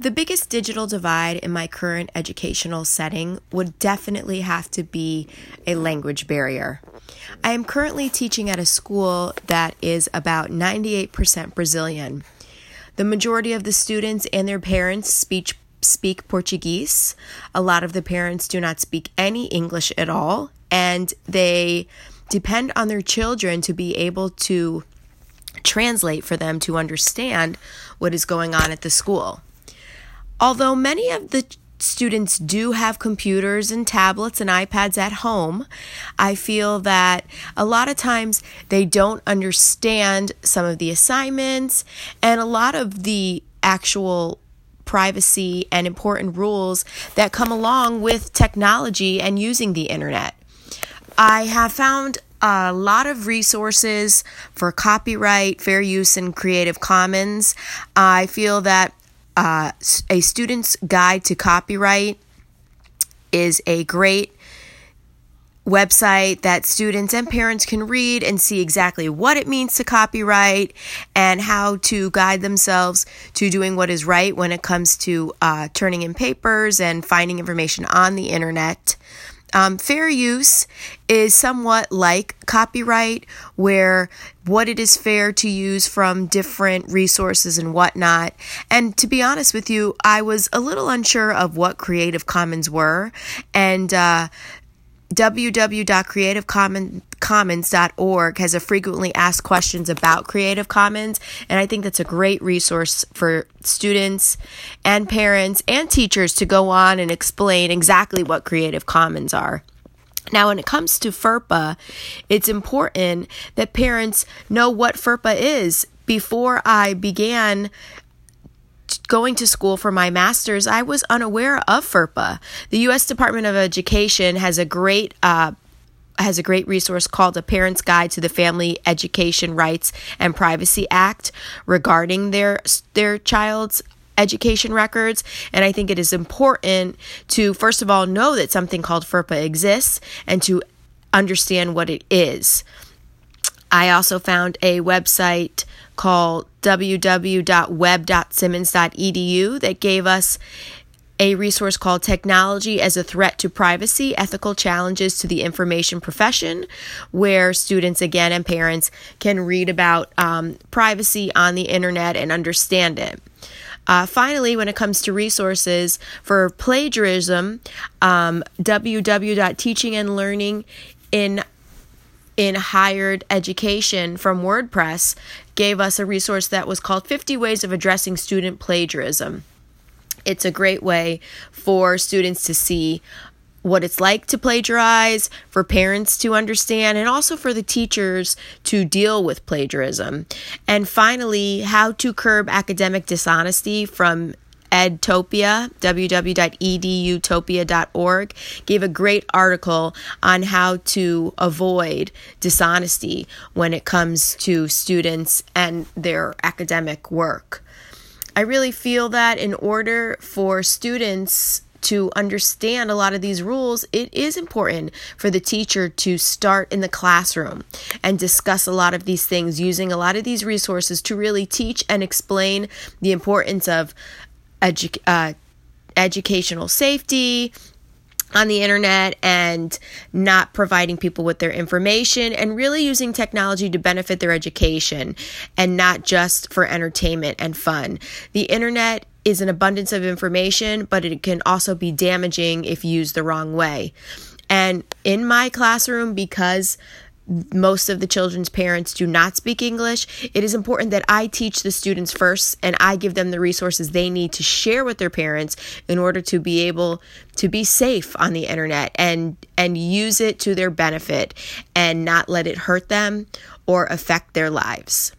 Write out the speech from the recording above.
The biggest digital divide in my current educational setting would definitely have to be a language barrier. I am currently teaching at a school that is about 98% Brazilian. The majority of the students and their parents speak, speak Portuguese. A lot of the parents do not speak any English at all, and they depend on their children to be able to translate for them to understand what is going on at the school. Although many of the students do have computers and tablets and iPads at home, I feel that a lot of times they don't understand some of the assignments and a lot of the actual privacy and important rules that come along with technology and using the internet. I have found a lot of resources for copyright, fair use, and Creative Commons. I feel that uh, a student's guide to copyright is a great website that students and parents can read and see exactly what it means to copyright and how to guide themselves to doing what is right when it comes to uh, turning in papers and finding information on the internet. Um, fair use is somewhat like copyright, where what it is fair to use from different resources and whatnot. And to be honest with you, I was a little unsure of what Creative Commons were. And uh, www.creativecommons.org has a frequently asked questions about Creative Commons, and I think that's a great resource for students and parents and teachers to go on and explain exactly what Creative Commons are. Now, when it comes to FERPA, it's important that parents know what FERPA is. Before I began going to school for my master's, I was unaware of FERPA. The U.S. Department of Education has a great uh, has a great resource called A Parent's Guide to the Family Education Rights and Privacy Act regarding their their child's education records. And I think it is important to, first of all, know that something called FERPA exists and to understand what it is. I also found a website called www.web.simmons.edu that gave us a resource called Technology as a Threat to Privacy Ethical Challenges to the Information Profession, where students, again, and parents can read about um, privacy on the internet and understand it. Uh, finally, when it comes to resources for plagiarism, um, in in higher education from WordPress gave us a resource that was called 50 Ways of Addressing Student Plagiarism. It's a great way for students to see what it's like to plagiarize, for parents to understand, and also for the teachers to deal with plagiarism. And finally, how to curb academic dishonesty from Edutopia, www.edutopia.org, gave a great article on how to avoid dishonesty when it comes to students and their academic work. I really feel that in order for students to understand a lot of these rules, it is important for the teacher to start in the classroom and discuss a lot of these things using a lot of these resources to really teach and explain the importance of edu- uh, educational safety on the internet and not providing people with their information and really using technology to benefit their education and not just for entertainment and fun. The internet is an abundance of information, but it can also be damaging if used the wrong way. And in my classroom, because most of the children's parents do not speak English, it is important that I teach the students first and I give them the resources they need to share with their parents in order to be able to be safe on the internet and and use it to their benefit and not let it hurt them or affect their lives.